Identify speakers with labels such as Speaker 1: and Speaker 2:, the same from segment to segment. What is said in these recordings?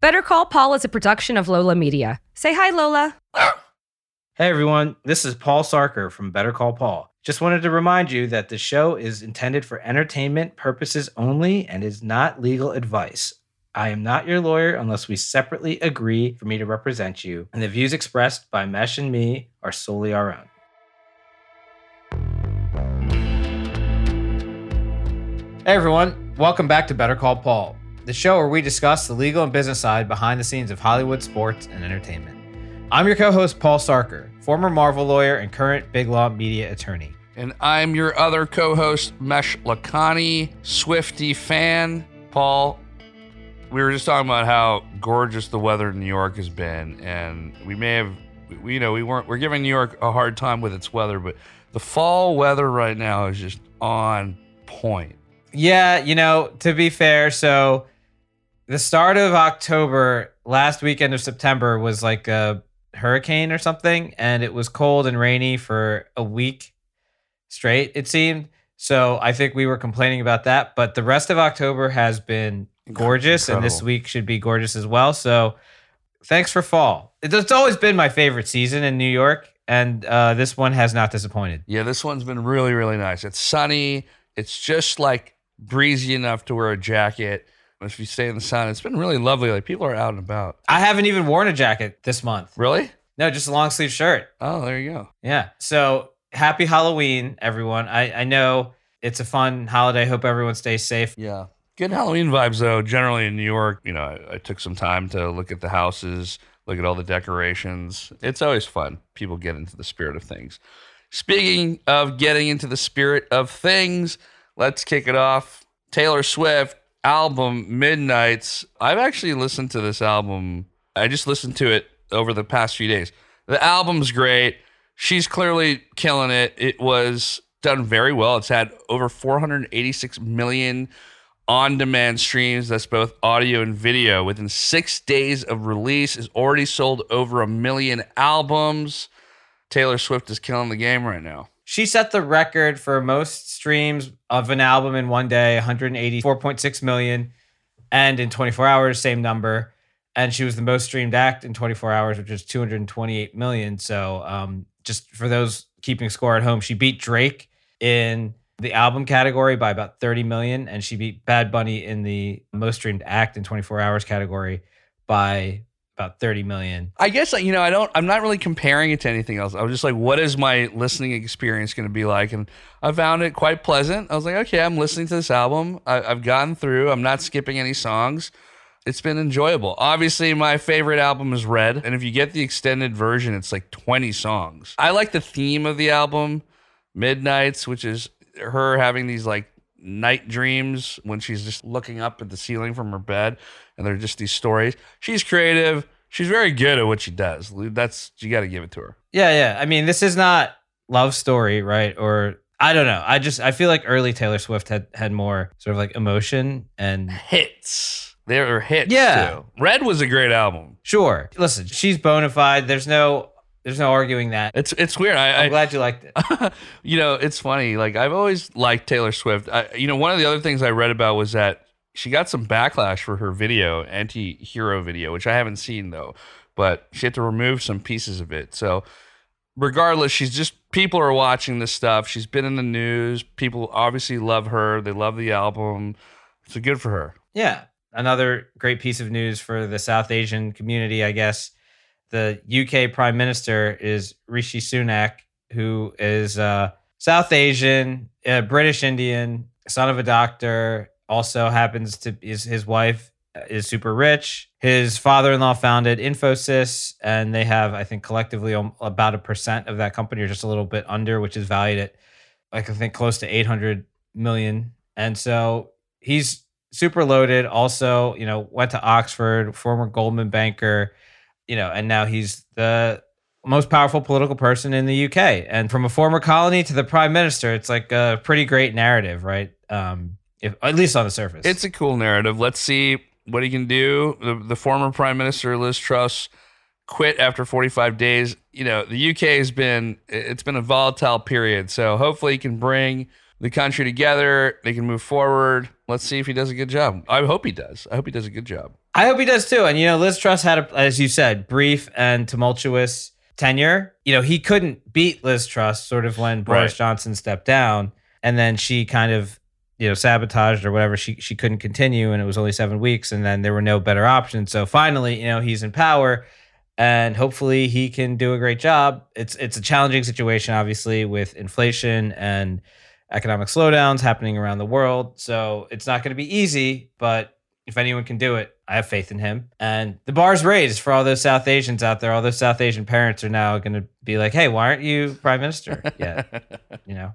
Speaker 1: Better Call Paul is a production of Lola Media. Say hi, Lola.
Speaker 2: Hey everyone, this is Paul Sarker from Better Call Paul. Just wanted to remind you that the show is intended for entertainment purposes only and is not legal advice. I am not your lawyer unless we separately agree for me to represent you, and the views expressed by Mesh and me are solely our own. Hey everyone, welcome back to Better Call Paul, the show where we discuss the legal and business side behind the scenes of Hollywood sports and entertainment. I'm your co host, Paul Sarker, former Marvel lawyer and current Big Law media attorney.
Speaker 3: And I'm your other co host, Mesh Lakani, Swifty fan. Paul, we were just talking about how gorgeous the weather in New York has been. And we may have, we, you know, we weren't, we're giving New York a hard time with its weather, but the fall weather right now is just on point.
Speaker 2: Yeah, you know, to be fair, so the start of October, last weekend of September was like a hurricane or something, and it was cold and rainy for a week straight, it seemed. So I think we were complaining about that. But the rest of October has been gorgeous, and this week should be gorgeous as well. So thanks for fall. It's always been my favorite season in New York, and uh, this one has not disappointed.
Speaker 3: Yeah, this one's been really, really nice. It's sunny. It's just like breezy enough to wear a jacket. If you stay in the sun, it's been really lovely. Like people are out and about.
Speaker 2: I haven't even worn a jacket this month.
Speaker 3: Really?
Speaker 2: No, just a long sleeve shirt.
Speaker 3: Oh, there you go.
Speaker 2: Yeah. So happy Halloween, everyone. I, I know it's a fun holiday. Hope everyone stays safe.
Speaker 3: Yeah. Good Halloween vibes, though. Generally in New York, you know, I, I took some time to look at the houses, look at all the decorations. It's always fun. People get into the spirit of things. Speaking of getting into the spirit of things, let's kick it off. Taylor Swift album Midnights. I've actually listened to this album. I just listened to it over the past few days. The album's great. She's clearly killing it. It was done very well. It's had over 486 million on demand streams. That's both audio and video. Within six days of release, has already sold over a million albums. Taylor Swift is killing the game right now.
Speaker 2: She set the record for most streams of an album in one day, 184.6 million, and in 24 hours, same number. And she was the most streamed act in 24 hours, which is 228 million. So, um, just for those keeping score at home, she beat Drake in the album category by about 30 million, and she beat Bad Bunny in the most streamed act in 24 hours category by about 30 million.
Speaker 3: I guess you know I don't. I'm not really comparing it to anything else. I was just like, what is my listening experience going to be like? And I found it quite pleasant. I was like, okay, I'm listening to this album. I, I've gotten through. I'm not skipping any songs. It's been enjoyable. Obviously, my favorite album is Red, and if you get the extended version, it's like 20 songs. I like the theme of the album, Midnights, which is her having these like night dreams when she's just looking up at the ceiling from her bed and they're just these stories. She's creative. She's very good at what she does. That's you got to give it to her.
Speaker 2: Yeah, yeah. I mean, this is not love story, right? Or I don't know. I just I feel like early Taylor Swift had had more sort of like emotion and
Speaker 3: Hits. There are hits
Speaker 2: Yeah.
Speaker 3: too. Red was a great album.
Speaker 2: sure. Listen, she's bona fide. There's no there's no arguing that.
Speaker 3: It's it's weird. I,
Speaker 2: I'm glad you liked it.
Speaker 3: you know, it's funny. Like I've always liked Taylor Swift. I, you know, one of the other things I read about was that she got some backlash for her video, anti-hero video, which I haven't seen though. But she had to remove some pieces of it. So, regardless, she's just people are watching this stuff. She's been in the news. People obviously love her. They love the album. So good for her.
Speaker 2: Yeah. Another great piece of news for the South Asian community, I guess. The UK Prime Minister is Rishi Sunak, who is uh, South Asian, uh, British Indian, son of a doctor. Also happens to is his wife is super rich. His father-in-law founded Infosys, and they have, I think, collectively about a percent of that company, or just a little bit under, which is valued at, like I think, close to eight hundred million. And so he's super loaded. Also, you know, went to Oxford, former Goldman banker, you know, and now he's the most powerful political person in the UK. And from a former colony to the prime minister, it's like a pretty great narrative, right? Um, if, at least on the surface.
Speaker 3: It's a cool narrative. Let's see what he can do. The, the former Prime Minister Liz Truss quit after 45 days. You know, the UK has been it's been a volatile period. So hopefully he can bring the country together. They can move forward. let's see if he does a good job. I hope he does. I hope he does a good job.
Speaker 2: I hope he does too. And you know, Liz Truss had, a, as you said, brief and tumultuous tenure. You know, he couldn't beat Liz Truss sort of when Boris
Speaker 3: Right.
Speaker 2: Johnson stepped down, and then she kind of you know sabotaged or whatever. She she couldn't continue, and it was only seven weeks, and then there were no better options. So finally, you know, he's in power. And hopefully he can do a great job. It's it's a challenging situation, obviously, with inflation and economic slowdowns happening around the world. So it's not going to be easy, but if anyone can do it, I have faith in him. And the bar's raised for all those South Asians out there. All those South Asian parents are now going to be like, "Hey, why aren't you prime minister yet?" you know.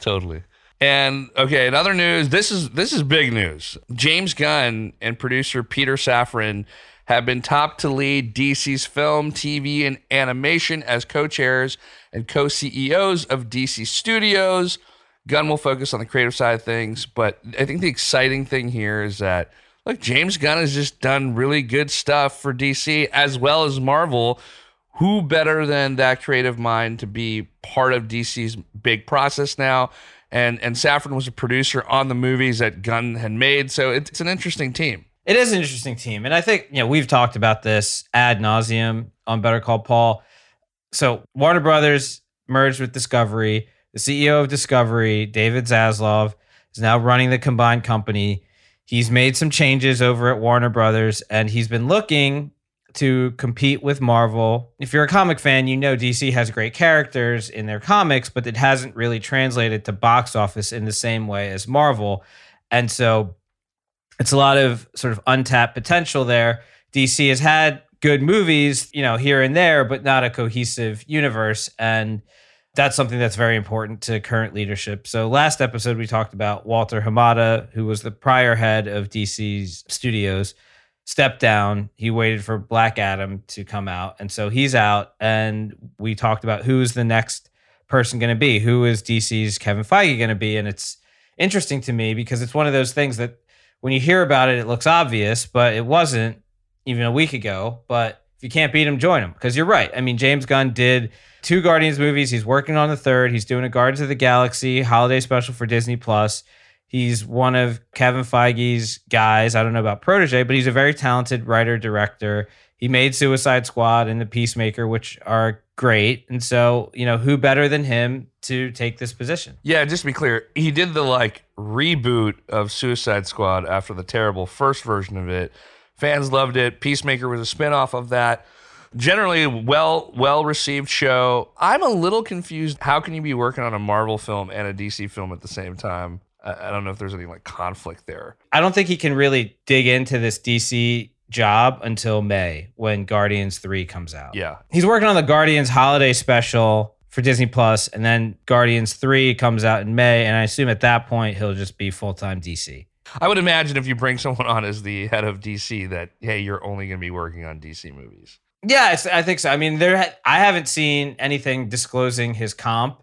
Speaker 3: totally. And okay, in other news, this is this is big news. James Gunn and producer Peter Safran have been top to lead DC's film, TV, and animation as co-chairs and co-CEOs of DC Studios. Gunn will focus on the creative side of things, but I think the exciting thing here is that look, James Gunn has just done really good stuff for DC as well as Marvel. Who better than that creative mind to be part of DC's big process now? And and Safran was a producer on the movies that Gunn had made, so it's an interesting team.
Speaker 2: It is an interesting team, and I think you know we've talked about this ad nauseum on Better Call Paul. So Warner Brothers merged with Discovery. The CEO of Discovery, David Zaslav, is now running the combined company. He's made some changes over at Warner Brothers, and he's been looking to compete with Marvel. If you're a comic fan, you know DC has great characters in their comics, but it hasn't really translated to box office in the same way as Marvel. And so it's a lot of sort of untapped potential there. DC has had good movies, you know, here and there, but not a cohesive universe. And that's something that's very important to current leadership. So last episode we talked about Walter Hamada, who was the prior head of DC's studios, stepped down. He waited for Black Adam to come out. And so he's out. And we talked about who's the next person going to be. Who is DC's Kevin Feige going to be? And it's interesting to me because it's one of those things that when you hear about it, it looks obvious, but it wasn't even a week ago. But if you can't beat him, join him. Because you're right. I mean, James Gunn did two Guardians movies. He's working on the third. He's doing a Guardians of the Galaxy holiday special for Disney Plus. He's one of Kevin Feige's guys. I don't know about protege, but he's a very talented writer director. He made Suicide Squad and The Peacemaker, which are great. And so, you know, who better than him to take this position?
Speaker 3: Yeah, just to be clear, he did the like reboot of Suicide Squad after the terrible first version of it. Fans loved it. Peacemaker was a spinoff of that. Generally well well received show. I'm a little confused. How can you be working on a Marvel film and a DC film at the same time? I, I don't know if there's any like conflict there.
Speaker 2: I don't think he can really dig into this DC job until May when Guardians 3 comes out.
Speaker 3: Yeah.
Speaker 2: He's working on the Guardians holiday special for Disney Plus, and then Guardians 3 comes out in May. And I assume at that point he'll just be full time DC.
Speaker 3: I would imagine if you bring someone on as the head of DC that hey, you're only going to be working on DC movies.
Speaker 2: Yeah, I think so. I mean, there I haven't seen anything disclosing his comp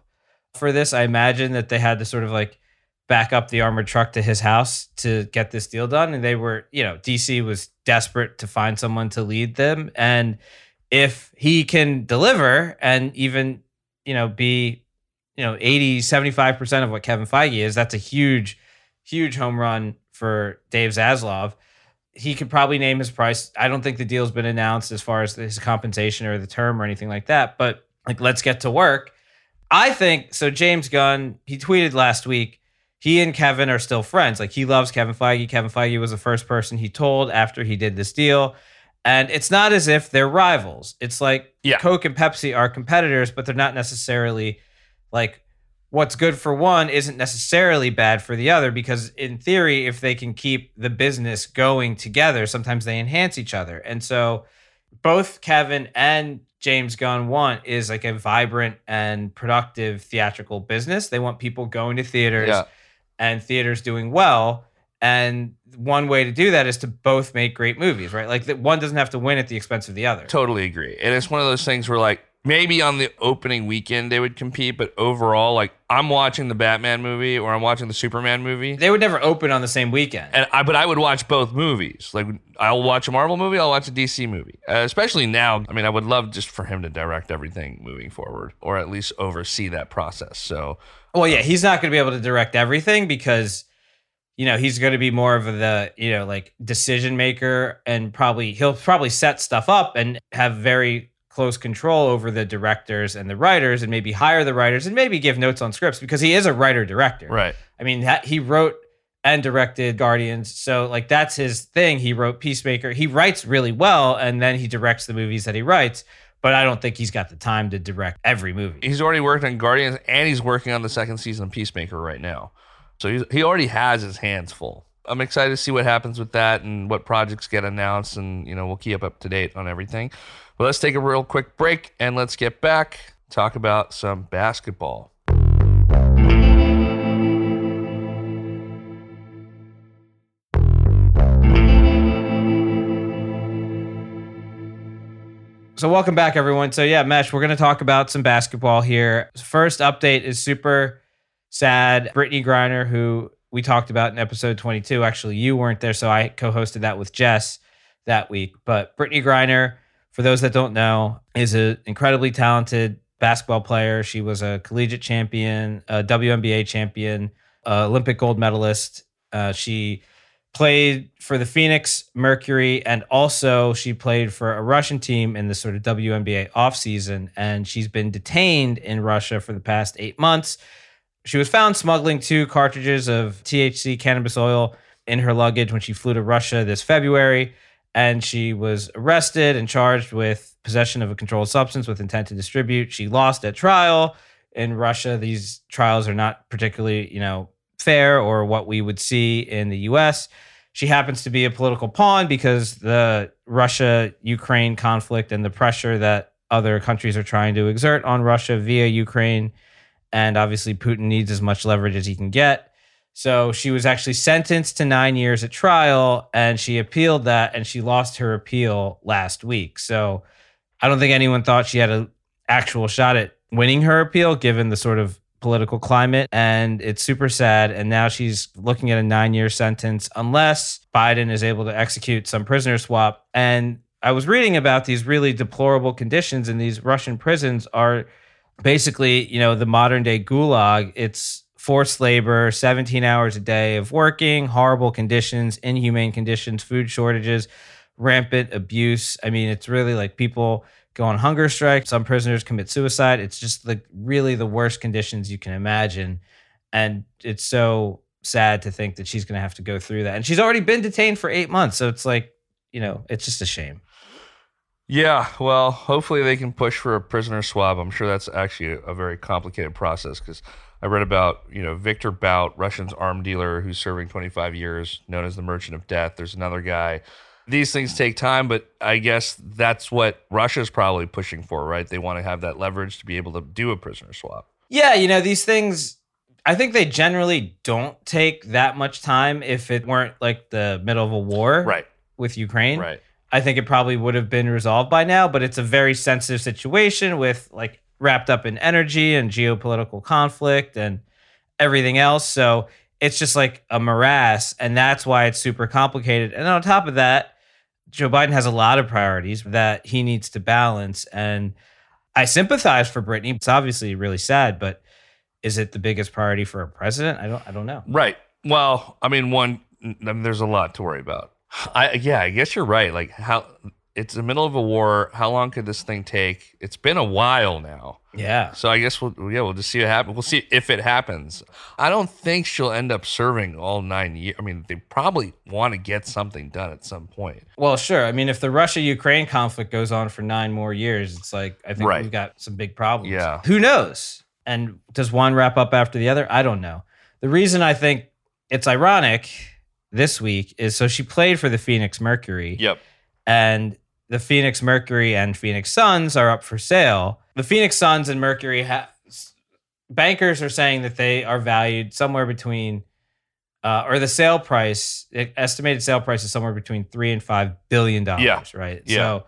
Speaker 2: for this. I imagine that they had to sort of like back up the armored truck to his house to get this deal done, and they were, you know, DC was desperate to find someone to lead them, and if he can deliver and even, you know, be, you know, 80, 75% of what Kevin Feige is, that's a huge, huge home run for Dave Zaslav he could probably name his price. I don't think the deal's been announced as far as his compensation or the term or anything like that. But like, let's get to work. I think so. James Gunn, he tweeted last week. He and Kevin are still friends. Like he loves Kevin Feige. Kevin Feige was the first person he told after he did this deal. And it's not as if they're rivals. It's like
Speaker 3: Yeah.
Speaker 2: Coke and Pepsi are competitors, but they're not necessarily like what's good for one isn't necessarily bad for the other because in theory if they can keep the business going together sometimes they enhance each other and so both kevin and james gunn want is like a vibrant and productive theatrical business they want people going to theaters
Speaker 3: Yeah.
Speaker 2: And theaters doing well. And one way to do that is to both make great movies right? Like that one doesn't have to win at the expense of the other.
Speaker 3: Totally agree. And it's one of those things where like maybe on the opening weekend they would compete, but overall, like I'm watching the Batman movie or I'm watching the Superman movie.
Speaker 2: they would never open on the same weekend
Speaker 3: And I, but I would watch both movies. Like I'll watch a Marvel movie, I'll watch a DC movie. Uh, especially now, I mean, I would love just for him to direct everything moving forward, or at least oversee that process. So
Speaker 2: Well, yeah, he's not going to be able to direct everything because you know, he's going to be more of the, you know, like decision maker and probably he'll probably set stuff up and have very close control over the directors and the writers and maybe hire the writers and maybe give notes on scripts because he is a writer director.
Speaker 3: Right.
Speaker 2: I mean, that, he wrote and directed Guardians. So like that's his thing. He wrote Peacemaker. He writes really well and then he directs the movies that he writes, but I don't think he's got the time to direct every movie.
Speaker 3: He's already worked on Guardians and he's working on the second season of Peacemaker right now. So he's, he already has his hands full. I'm excited to see what happens with that and what projects get announced and you know, we'll keep up to date on everything. But let's take a real quick break and let's get back talk about some basketball.
Speaker 2: So welcome back, everyone. So yeah, Mesh, we're going to talk about some basketball here. First update is super sad. Brittney Griner, who we talked about in episode 22. Actually, you weren't there, so I co-hosted that with Jess that week. But Brittney Griner, for those that don't know, is an incredibly talented basketball player. She was a collegiate champion, a WNBA champion, Olympic gold medalist. Uh, she played for the Phoenix Mercury and also she played for a Russian team in the sort of WNBA offseason. And she's been detained in Russia for the past eight months. She was found smuggling two cartridges of THC cannabis oil in her luggage when she flew to Russia this February. And she was arrested and charged with possession of a controlled substance with intent to distribute. She lost at trial in Russia. These trials are not particularly, you know, fair or what we would see in the US. She happens to be a political pawn because the Russia Ukraine conflict and the pressure that other countries are trying to exert on Russia via Ukraine. And obviously, Putin needs as much leverage as he can get. So she was actually sentenced to nine years at trial and she appealed that and she lost her appeal last week. So I don't think anyone thought she had an actual shot at winning her appeal given the sort of political climate and it's super sad and now she's looking at a 9 year sentence unless Biden is able to execute some prisoner swap and I was reading about these really deplorable conditions in these Russian prisons are basically, you know, the modern day gulag. It's forced labor, 17 hours a day of working, horrible conditions, inhumane conditions, food shortages, rampant abuse. I mean, it's really like people go on hunger strike. Some prisoners commit suicide. It's just the really the worst conditions you can imagine. And it's so sad to think that she's going to have to go through that. And she's already been detained for eight months. So it's like, you know, it's just a shame.
Speaker 3: Yeah, well, hopefully they can push for a prisoner swap. I'm sure that's actually a very complicated process because I read about, you know, Victor Bout, Russian's arm dealer who's serving 25 years, known as the Merchant of Death. There's another guy these things take time, but I guess that's what Russia's probably pushing for, right? They want to have that leverage to be able to do a prisoner swap.
Speaker 2: Yeah, you know, these things, I think they generally don't take that much time if it weren't like the middle of a war
Speaker 3: right.
Speaker 2: with Ukraine.
Speaker 3: Right.
Speaker 2: I think it probably would have been resolved by now, but it's a very sensitive situation with like wrapped up in energy and geopolitical conflict and everything else. So it's just like a morass. And that's why it's super complicated. And on top of that, Joe Biden has a lot of priorities that he needs to balance. And I sympathize for Brittney. It's obviously really sad, but is it the biggest priority for a president? I don't I don't know.
Speaker 3: Right. Well, I mean, one I mean, there's a lot to worry about. I yeah, I guess you're right. Like how it's the middle of a war. How long could this thing take? It's been a while now.
Speaker 2: Yeah.
Speaker 3: So I guess we'll yeah we'll just see what happens. We'll see if it happens. I don't think she'll end up serving all nine years. I mean, they probably want to get something done at some point.
Speaker 2: Well, sure. I mean, if the Russia Ukraine conflict goes on for nine more years, it's like I think
Speaker 3: Right.
Speaker 2: we've got some big problems.
Speaker 3: Yeah.
Speaker 2: Who knows? And does one wrap up after the other? I don't know. The reason I think it's ironic this week is so she played for the Phoenix Mercury.
Speaker 3: Yep.
Speaker 2: and the Phoenix Mercury and Phoenix Suns are up for sale. The Phoenix Suns and Mercury ha- bankers are saying that they are valued somewhere between, uh, or the sale price, estimated sale price is somewhere between three and five billion dollars.
Speaker 3: Yeah.
Speaker 2: Right.
Speaker 3: Yeah.
Speaker 2: So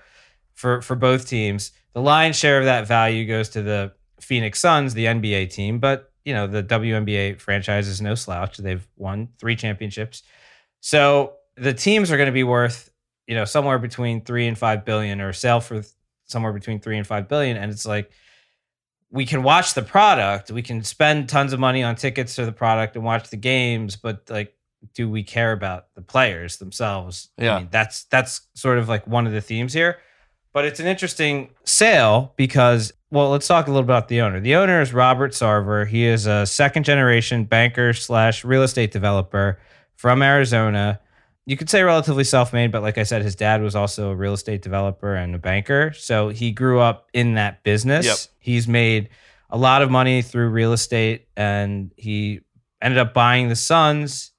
Speaker 2: for for both teams, the lion's share of that value goes to the Phoenix Suns, the NBA team, but you know the WNBA franchise is no slouch. They've won three championships. So the teams are going to be worth, you know, somewhere between three and five billion, or sell for somewhere between three and five billion. And it's like we can watch the product, we can spend tons of money on tickets to the product and watch the games, but like do we care about the players themselves?
Speaker 3: Yeah.
Speaker 2: I mean, that's that's sort of like one of the themes here. But it's an interesting sale because, well, let's talk a little about the owner. The owner is Robert Sarver. He is a second generation banker slash real estate developer from Arizona. You could say relatively self made, but like I said, his dad was also a real estate developer and a banker. So he grew up in that business.
Speaker 3: Yep.
Speaker 2: He's made a lot of money through real estate and he ended up buying the Suns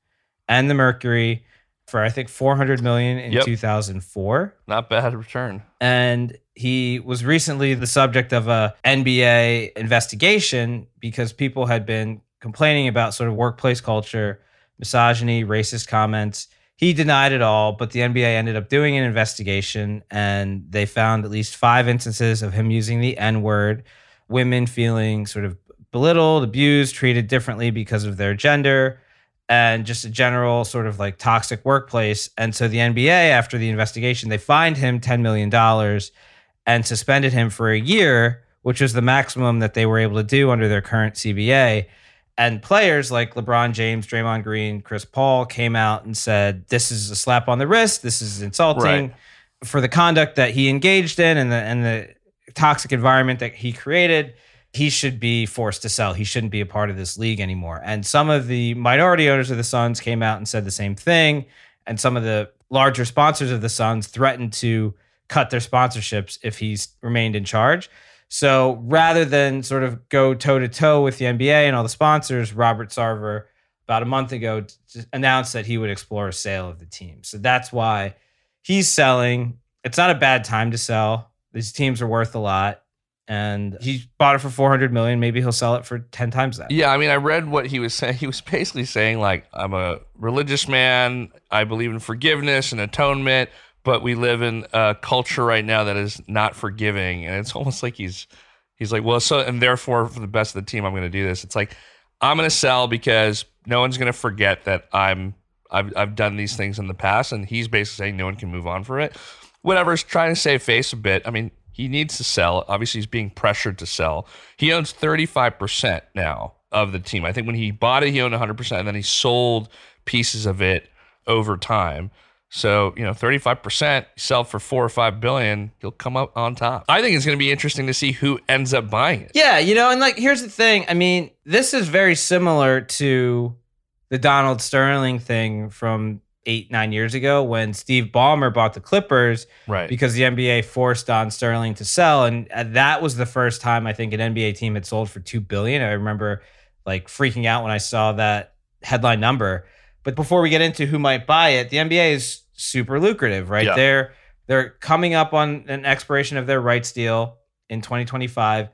Speaker 2: and the Mercury for I think 400 million in
Speaker 3: Yep.
Speaker 2: 2004
Speaker 3: Not bad return.
Speaker 2: and he was recently the subject of a NBA investigation because people had been complaining about sort of workplace culture, misogyny, racist comments. He denied it all, but the NBA ended up doing an investigation and they found at least five instances of him using the N word, women feeling sort of belittled, abused, treated differently because of their gender, and just a general sort of like toxic workplace. And so the NBA, after the investigation, they fined him $10 million and suspended him for a year, which was the maximum that they were able to do under their current CBA. And players like LeBron James, Draymond Green, Chris Paul came out and said, This is a slap on the wrist. This is insulting
Speaker 3: Right.
Speaker 2: for the conduct that he engaged in and the and the toxic environment that he created. He should be forced to sell. He shouldn't be a part of this league anymore. And some of the minority owners of the Suns came out and said the same thing. And some of the larger sponsors of the Suns threatened to cut their sponsorships if he's remained in charge. So rather than sort of go toe to toe with the NBA and all the sponsors, Robert Sarver about a month ago announced that he would explore a sale of the team. So that's why he's selling. It's not a bad time to sell. These teams are worth a lot. And he bought it for 400 million. Maybe he'll sell it for 10 times that.
Speaker 3: Yeah, I mean, I read what he was saying. He was basically saying, like, I'm a religious man. I believe in forgiveness and atonement, but we live in a culture right now that is not forgiving. And it's almost like he's, he's like, well, so, and therefore, for the best of the team, I'm going to do this. It's like, I'm going to sell because no one's going to forget that I'm, I've, I've done these things in the past. And he's basically saying no one can move on for it. Whatever, Whatever's trying to save face a bit. I mean, he needs to sell. Obviously, he's being pressured to sell. He owns 35% now of the team. I think when he bought it, he owned 100%, and then he sold pieces of it over time. So, you know, 35%, sell for four or five billion, he'll come up on top. I think it's going to be interesting to see who ends up buying it.
Speaker 2: Yeah, you know, and like here's the thing. I mean, this is very similar to the Donald Sterling thing from eight, nine years ago when Steve Ballmer bought the Clippers
Speaker 3: Right.
Speaker 2: because the NBA forced Don Sterling to sell. And uh, that was the first time I think an NBA team had sold for two billion. I remember like freaking out when I saw that headline number. But before we get into who might buy it, the NBA is super lucrative, right?
Speaker 3: Yeah.
Speaker 2: They're they're coming up on an expiration of their rights deal in 2025.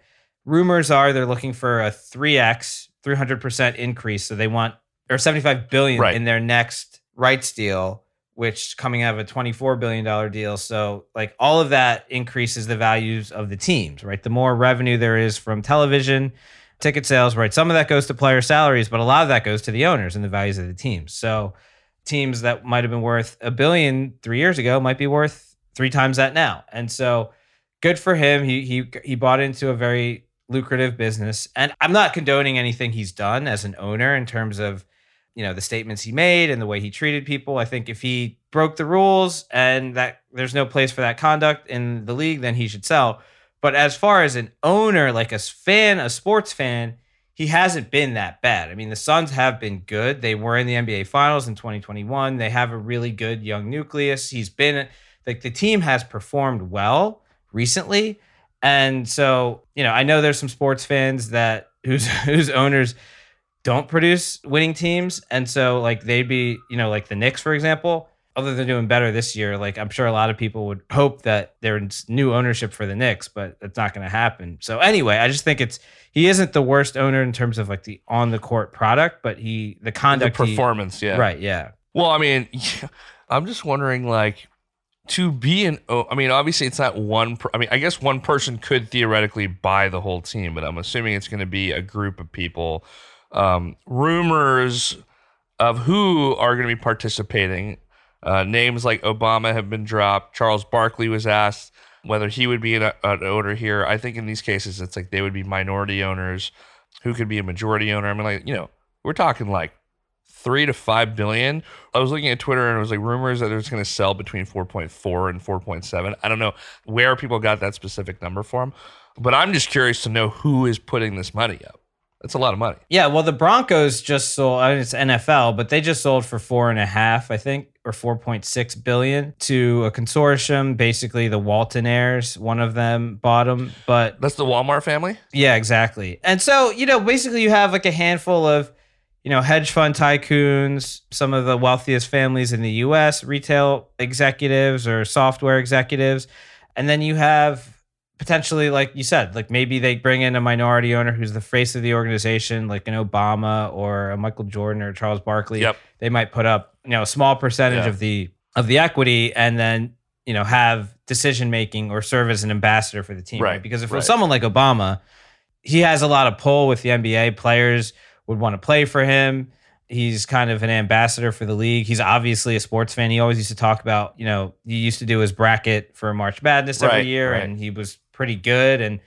Speaker 2: Rumors are they're looking for a 3x, 300% increase. So they want or 75 billion
Speaker 3: Right.
Speaker 2: in their next rights deal, which coming out of a 24 billion dollar deal. So like all of that increases the values of the teams, right? The more revenue there is from television, ticket sales, right? Some of that goes to player salaries, but a lot of that goes to the owners and the values of the teams. So teams that might have been worth a billion three years ago might be worth three times that now. And so good for him. He he he bought into a very lucrative business. And I'm not condoning anything he's done as an owner in terms of you know the statements he made and the way he treated people. I think if he broke the rules and that there's no place for that conduct in the league, then he should sell. But as far as an owner, like a fan, a sports fan, he hasn't been that bad. I mean, the Suns have been good. They were in the NBA Finals in 2021. They have a really good young nucleus. He's been like the team has performed well recently. And so, you know, I know there's some sports fans that whose whose owners don't produce winning teams. And so like they'd be, you know, like the Knicks, for example, other than doing better this year, like I'm sure a lot of people would hope that there's new ownership for the Knicks, but that's not going to happen. So anyway, I just think it's he isn't the worst owner in terms of like the on the court product, but he the
Speaker 3: The
Speaker 2: conduct he-
Speaker 3: performance, yeah.
Speaker 2: right, yeah.
Speaker 3: Well, I mean, I'm just wondering, like, to be an. I mean, obviously, it's not one. Per, I mean, I guess one person could theoretically buy the whole team, but I'm assuming it's going to be a group of people. Um, rumors of who are going to be participating. Uh, names like Obama have been dropped. Charles Barkley was asked whether he would be an, an owner here. I think in these cases, it's like they would be minority owners. Who could be a majority owner? I mean, like, you know, we're talking like three to five billion. I was looking at Twitter and it was like rumors that it's going to sell between 4.4 and 4.7. I don't know where people got that specific number from, but I'm just curious to know who is putting this money up. That's a lot of money.
Speaker 2: Yeah, well, the Broncos just sold. I mean, it's NFL, but they just sold for four and a half, I think, or four point six billion to a consortium. Basically, the Walton heirs, one of them bought them. But
Speaker 3: That's the Walmart family.
Speaker 2: yeah, exactly. And so you know, basically, you have like a handful of you know hedge fund tycoons, some of the wealthiest families in the U.S., retail executives or software executives, and then you have potentially like you said like maybe they bring in a minority owner who's the face of the organization like an obama or a michael jordan or charles barkley
Speaker 3: Yep.
Speaker 2: they might put up you know a small percentage
Speaker 3: Yeah.
Speaker 2: of the of the equity and then you know have decision making or serve as an ambassador for the team
Speaker 3: Right,
Speaker 2: because if it
Speaker 3: right.
Speaker 2: someone like obama he has a lot of pull with the nba players would want to play for him he's kind of an ambassador for the league he's obviously a sports fan he always used to talk about you know he used to do his bracket for march madness every
Speaker 3: Right,
Speaker 2: year
Speaker 3: right.
Speaker 2: and he was pretty good and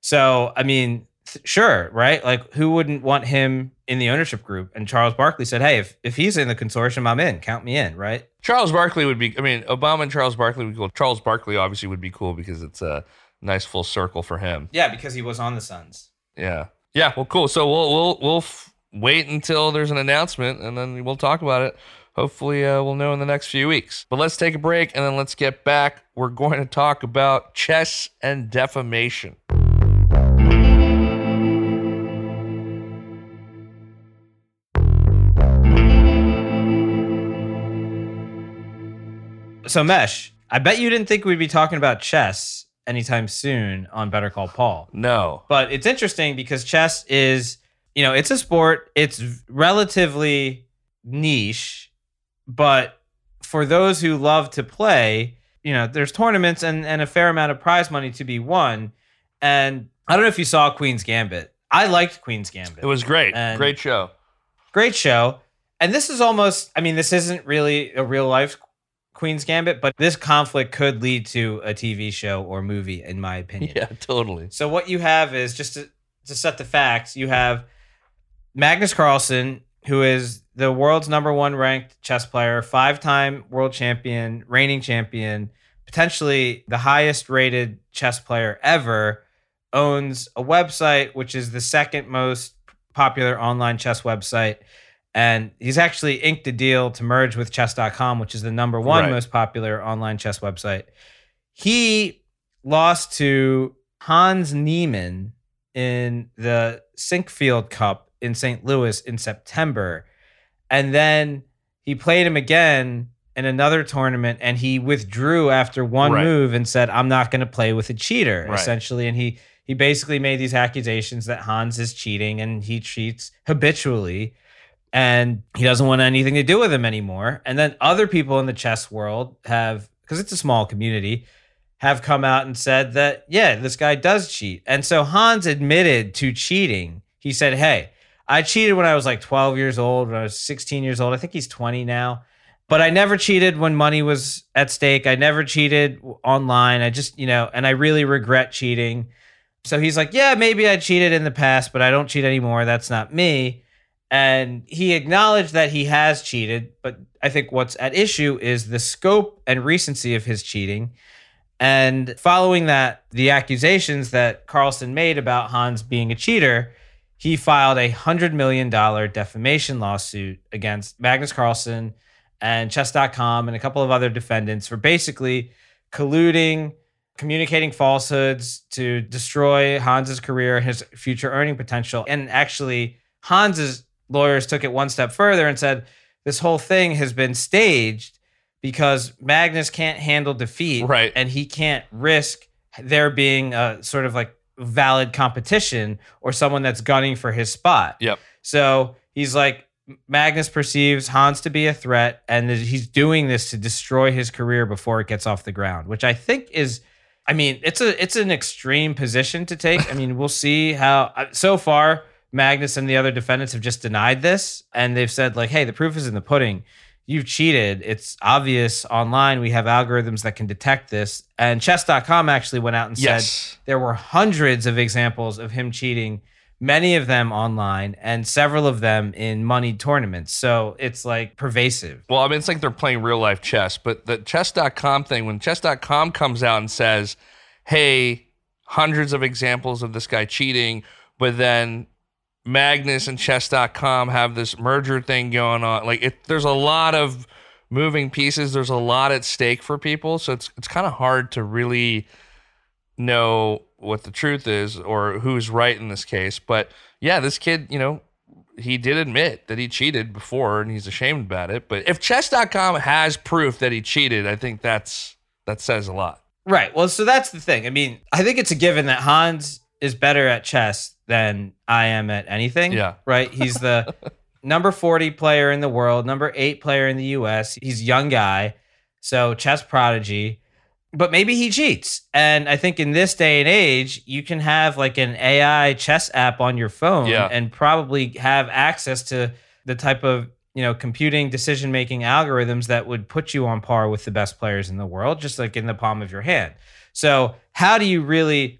Speaker 2: so i mean th- sure right like who wouldn't want him in the ownership group and charles barkley said hey if, if he's in the consortium i'm in count me in right
Speaker 3: Charles Barkley would be. I mean, Obama and Charles Barkley would be cool. Charles Barkley obviously would be cool because it's a nice full circle for him.
Speaker 2: yeah because he was on the suns
Speaker 3: Yeah. Yeah. Well, cool. So we'll we'll we'll f- wait until there's an announcement, and then we'll talk about it. Hopefully, uh, we'll know in the next few weeks. But let's take a break, and then let's get back. We're going to talk about chess and defamation.
Speaker 2: so mesh i bet you didn't think we'd be talking about chess anytime soon on better call paul
Speaker 3: No.
Speaker 2: but it's interesting because chess is you know it's a sport it's relatively niche but for those who love to play you know there's tournaments and, and a fair amount of prize money to be won and i don't know if you saw queen's gambit i liked queen's gambit
Speaker 3: It was great.
Speaker 2: And-
Speaker 3: great show.
Speaker 2: great show and this is almost i mean this isn't really a real life queen's gambit but this conflict could lead to a tv show or movie in my opinion
Speaker 3: Yeah, totally.
Speaker 2: so what you have is just to, to set the facts. You have Magnus Carlsen, who is the world's number one ranked chess player, five-time world champion, reigning champion, potentially the highest rated chess player ever, owns a website which is the second most popular online chess website. And he's actually inked a deal to merge with chess.com, which is the number one
Speaker 3: Right.
Speaker 2: most popular online chess website. He lost to Hans Niemann in the Sinkfield Cup in St. Louis in September. And then he played him again in another tournament and he withdrew after one
Speaker 3: Right.
Speaker 2: move and said, I'm not going to play with a cheater,
Speaker 3: Right.
Speaker 2: essentially. And he he basically made these accusations that Hans is cheating and he cheats habitually and he doesn't want anything to do with him anymore. And then other people in the chess world have, because it's a small community, have come out and said that, yeah, this guy does cheat. And so Hans admitted to cheating. He said, hey, I cheated when I was like 12 years old, when I was 16 years old. I think he's 20 now. But I never cheated when money was at stake. I never cheated online. I just, you know, and I really regret cheating. So he's like, yeah, maybe I cheated in the past, but I don't cheat anymore. That's not me. And he acknowledged that he has cheated, but I think what's at issue is the scope and recency of his cheating. And following that, the accusations that Carlsen made about Hans being a cheater, he filed a $100 million defamation lawsuit against Magnus Carlsen and Chess.com and a couple of other defendants for basically colluding, communicating falsehoods to destroy Hans's career and his future earning potential. And actually, Hans's lawyers took it one step further and said this whole thing has been staged because Magnus can't handle defeat
Speaker 3: Right.
Speaker 2: and he can't risk there being a sort of like valid competition or someone that's gunning for his spot.
Speaker 3: Yep.
Speaker 2: So he's like, Magnus perceives Hans to be a threat, and he's doing this to destroy his career before it gets off the ground, which I think is, I mean, it's a it's an extreme position to take. I mean, we'll see how. uh, So far, Magnus and the other defendants have just denied this, and they've said like, "Hey, the proof is in the pudding. You've cheated. It's obvious online. We have algorithms that can detect this." And Chess.com actually went out and said there were hundreds of examples of him cheating many of them online and several of them in moneyed tournaments. So it's like pervasive.
Speaker 3: Well, I mean, it's like they're playing real life chess, but the chess.com thing, when chess.com comes out and says, hey, hundreds of examples of this guy cheating, but then Magnus and chess.com have this merger thing going on. Like, it, there's a lot of moving pieces, there's a lot at stake for people. So it's, it's kind of hard to really know what the truth is or who's right in this case. But yeah, this kid, you know, he did admit that he cheated before and he's ashamed about it. But if chess.com has proof that he cheated, I think that's that says a lot.
Speaker 2: Right. Well, so that's the thing. I mean, I think it's a given that Hans is better at chess than I am at anything.
Speaker 3: Yeah.
Speaker 2: Right. He's the number 40 player in the world, number eight player in the US. He's a young guy. So chess prodigy but maybe he cheats. And I think in this day and age, you can have like an AI chess app on your phone
Speaker 3: Yeah.
Speaker 2: and probably have access to the type of you know computing decision making algorithms that would put you on par with the best players in the world just like in the palm of your hand so how do you really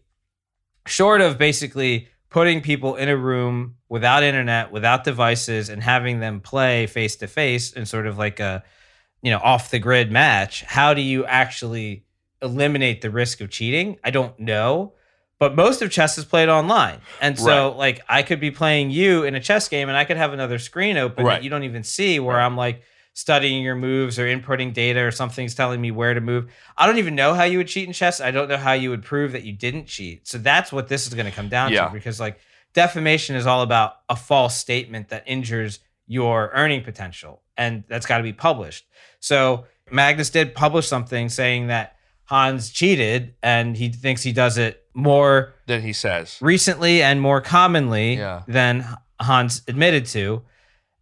Speaker 2: short of basically putting people in a room without internet without devices and having them play face to face in sort of like a you know off the grid match how do you actually eliminate the risk of cheating i don't know but most of chess is played online and so
Speaker 3: Right.
Speaker 2: like i could be playing you in a chess game and i could have another screen open
Speaker 3: Right.
Speaker 2: that you don't even see where i'm like studying your moves or inputting data or something's telling me where to move. I don't even know how you would cheat in chess. I don't know how you would prove that you didn't cheat. So that's what this is going to come down
Speaker 3: Yeah.
Speaker 2: to because like defamation is all about a false statement that injures your earning potential and that's got to be published. So magnus did publish something saying that hans cheated and he thinks he does it more
Speaker 3: than he says,
Speaker 2: recently and more commonly
Speaker 3: Yeah.
Speaker 2: than hans admitted to.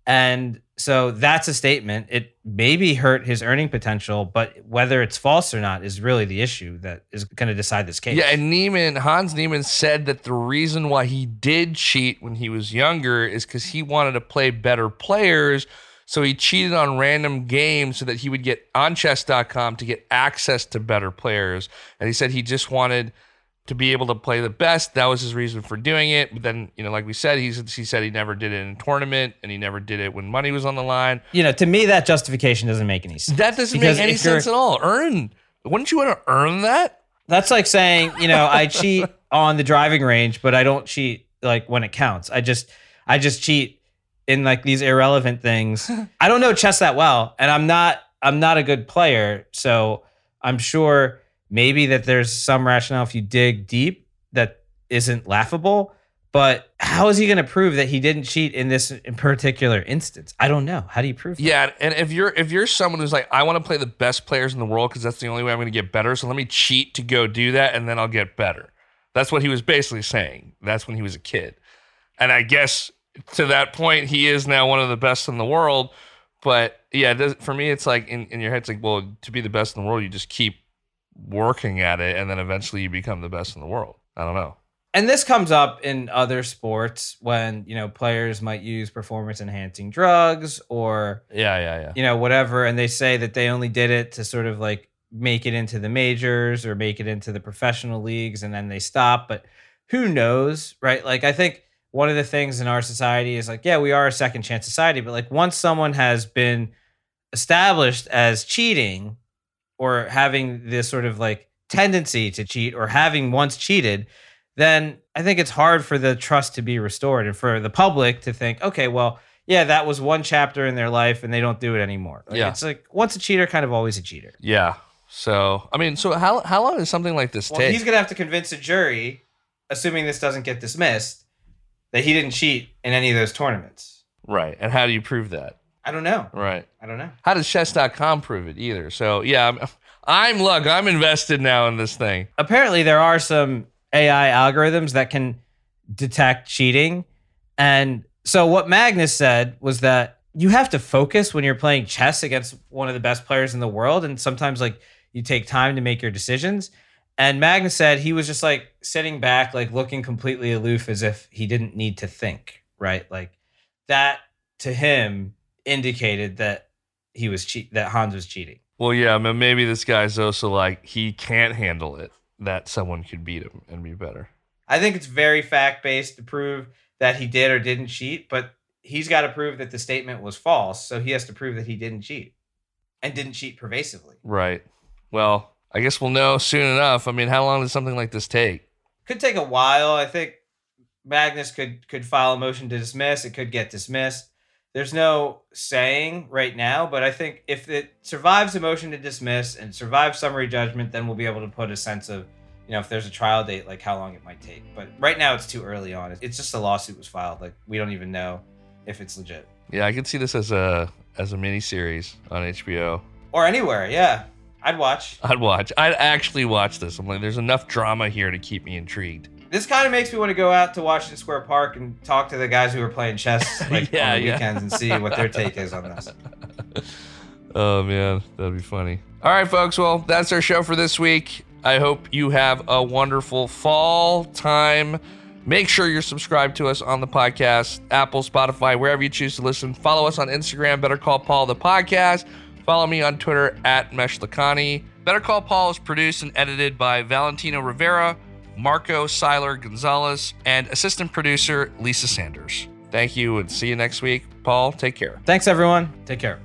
Speaker 2: And so that's a statement it maybe hurt his earning potential but whether it's false or not is really the issue that is going to decide this case
Speaker 3: Yeah, and Niemann, Hans Niemann said that the reason why he did cheat when he was younger is because he wanted to play better players. So he cheated on random games so that he would get on chess.com to get access to better players. And he said he just wanted to be able to play the best. That was his reason for doing it. But then, you know, like we said, he said, he said he never did it in a tournament and he never did it when money was on the line.
Speaker 2: you know to me that justification doesn't make any sense
Speaker 3: That doesn't
Speaker 2: Because
Speaker 3: make any sense at all. Earn. Wouldn't you want to earn that?
Speaker 2: That's like saying, you know, I cheat on the driving range, but I don't cheat like when it counts. I just I just cheat in like these irrelevant things. I don't know chess that well, and I'm not I'm not a good player, so I'm sure maybe that there's some rationale if you dig deep that isn't laughable, but how is he going to prove that he didn't cheat in this in particular instance? I don't know. How do you prove that?
Speaker 3: Yeah, and if you're if you're someone who's like, I want to play the best players in the world because that's the only way I'm going to get better. So let me cheat to go do that, and then I'll get better. That's what he was basically saying. That's when he was a kid, and I guess to that point, he is now one of the best in the world. But yeah, for me, it's like in, in your head, it's like, well, to be the best in the world, you just keep working at it, and then eventually you become the best in the world. I don't know.
Speaker 2: and this comes up in other sports when you know players might use performance enhancing drugs or
Speaker 3: Yeah, yeah, yeah.
Speaker 2: you know whatever and they say that they only did it to sort of like make it into the majors or make it into the professional leagues and then they stop but who knows right like i think one of the things in our society is like yeah we are a second chance society but like once someone has been established as cheating or having this sort of like tendency to cheat or having once cheated then i think it's hard for the trust to be restored and for the public to think okay well yeah that was one chapter in their life and they don't do it anymore Like,
Speaker 3: Yeah.
Speaker 2: it's like once a cheater kind of always a cheater
Speaker 3: Yeah. So I mean, so how how long does something like this
Speaker 2: well
Speaker 3: take?
Speaker 2: he's gonna have to convince a jury assuming this doesn't get dismissed that he didn't cheat in any of those tournaments
Speaker 3: right. And how do you prove that?
Speaker 2: I don't know
Speaker 3: Right.
Speaker 2: i don't know
Speaker 3: How does chess.com prove it either? So yeah, I'm, I'm look, I'm invested now in this thing.
Speaker 2: apparently there are some AI algorithms that can detect cheating. And so what Magnus said was that you have to focus when you're playing chess against one of the best players in the world. And sometimes like you take time to make your decisions. And Magnus said he was just like sitting back, like looking completely aloof as if he didn't need to think, right? Like that to him indicated that he was cheat that Hans was cheating.
Speaker 3: Well, yeah, I mean, maybe this guy's also like he can't handle it that someone could beat him and be better.
Speaker 2: I think it's very fact based to prove that he did or didn't cheat, but he's got to prove that the statement was false. So he has to prove that he didn't cheat and didn't cheat pervasively.
Speaker 3: Right. Well, I guess we'll know soon enough. I mean, how long does something like this take?
Speaker 2: Could take a while. I think Magnus could could file a motion to dismiss. It could get dismissed. There's no saying right now, but I think if it survives a motion to dismiss and survives summary judgment, then we'll be able to put a sense of, you know, if there's a trial date, like how long it might take. But right now, it's too early on. It's just a lawsuit was filed. Like we don't even know if it's legit
Speaker 3: Yeah, I could see this as a as a mini series on HBO.
Speaker 2: or anywhere. Yeah, I'd watch.
Speaker 3: I'd watch. I'd actually watch this. I'm like, there's enough drama here to keep me intrigued.
Speaker 2: This kind of makes me want to go out to Washington Square Park and talk to the guys who are playing chess like
Speaker 3: Yeah,
Speaker 2: on the
Speaker 3: yeah.
Speaker 2: weekends and see what their take is on this.
Speaker 3: Oh man, that'd be funny. All right, folks. Well, that's our show for this week. I hope you have a wonderful fall time. Make sure you're subscribed to us on the podcast, Apple, Spotify, wherever you choose to listen. Follow us on Instagram, Better Call Paul the podcast. Follow me on Twitter at Meshlakani. Better Call Paul is produced and edited by Valentino Rivera, Marco Seiler Gonzalez, and assistant producer Lisa Sanders. Thank you and see you next week. Paul, take care.
Speaker 2: Thanks, everyone. Take care.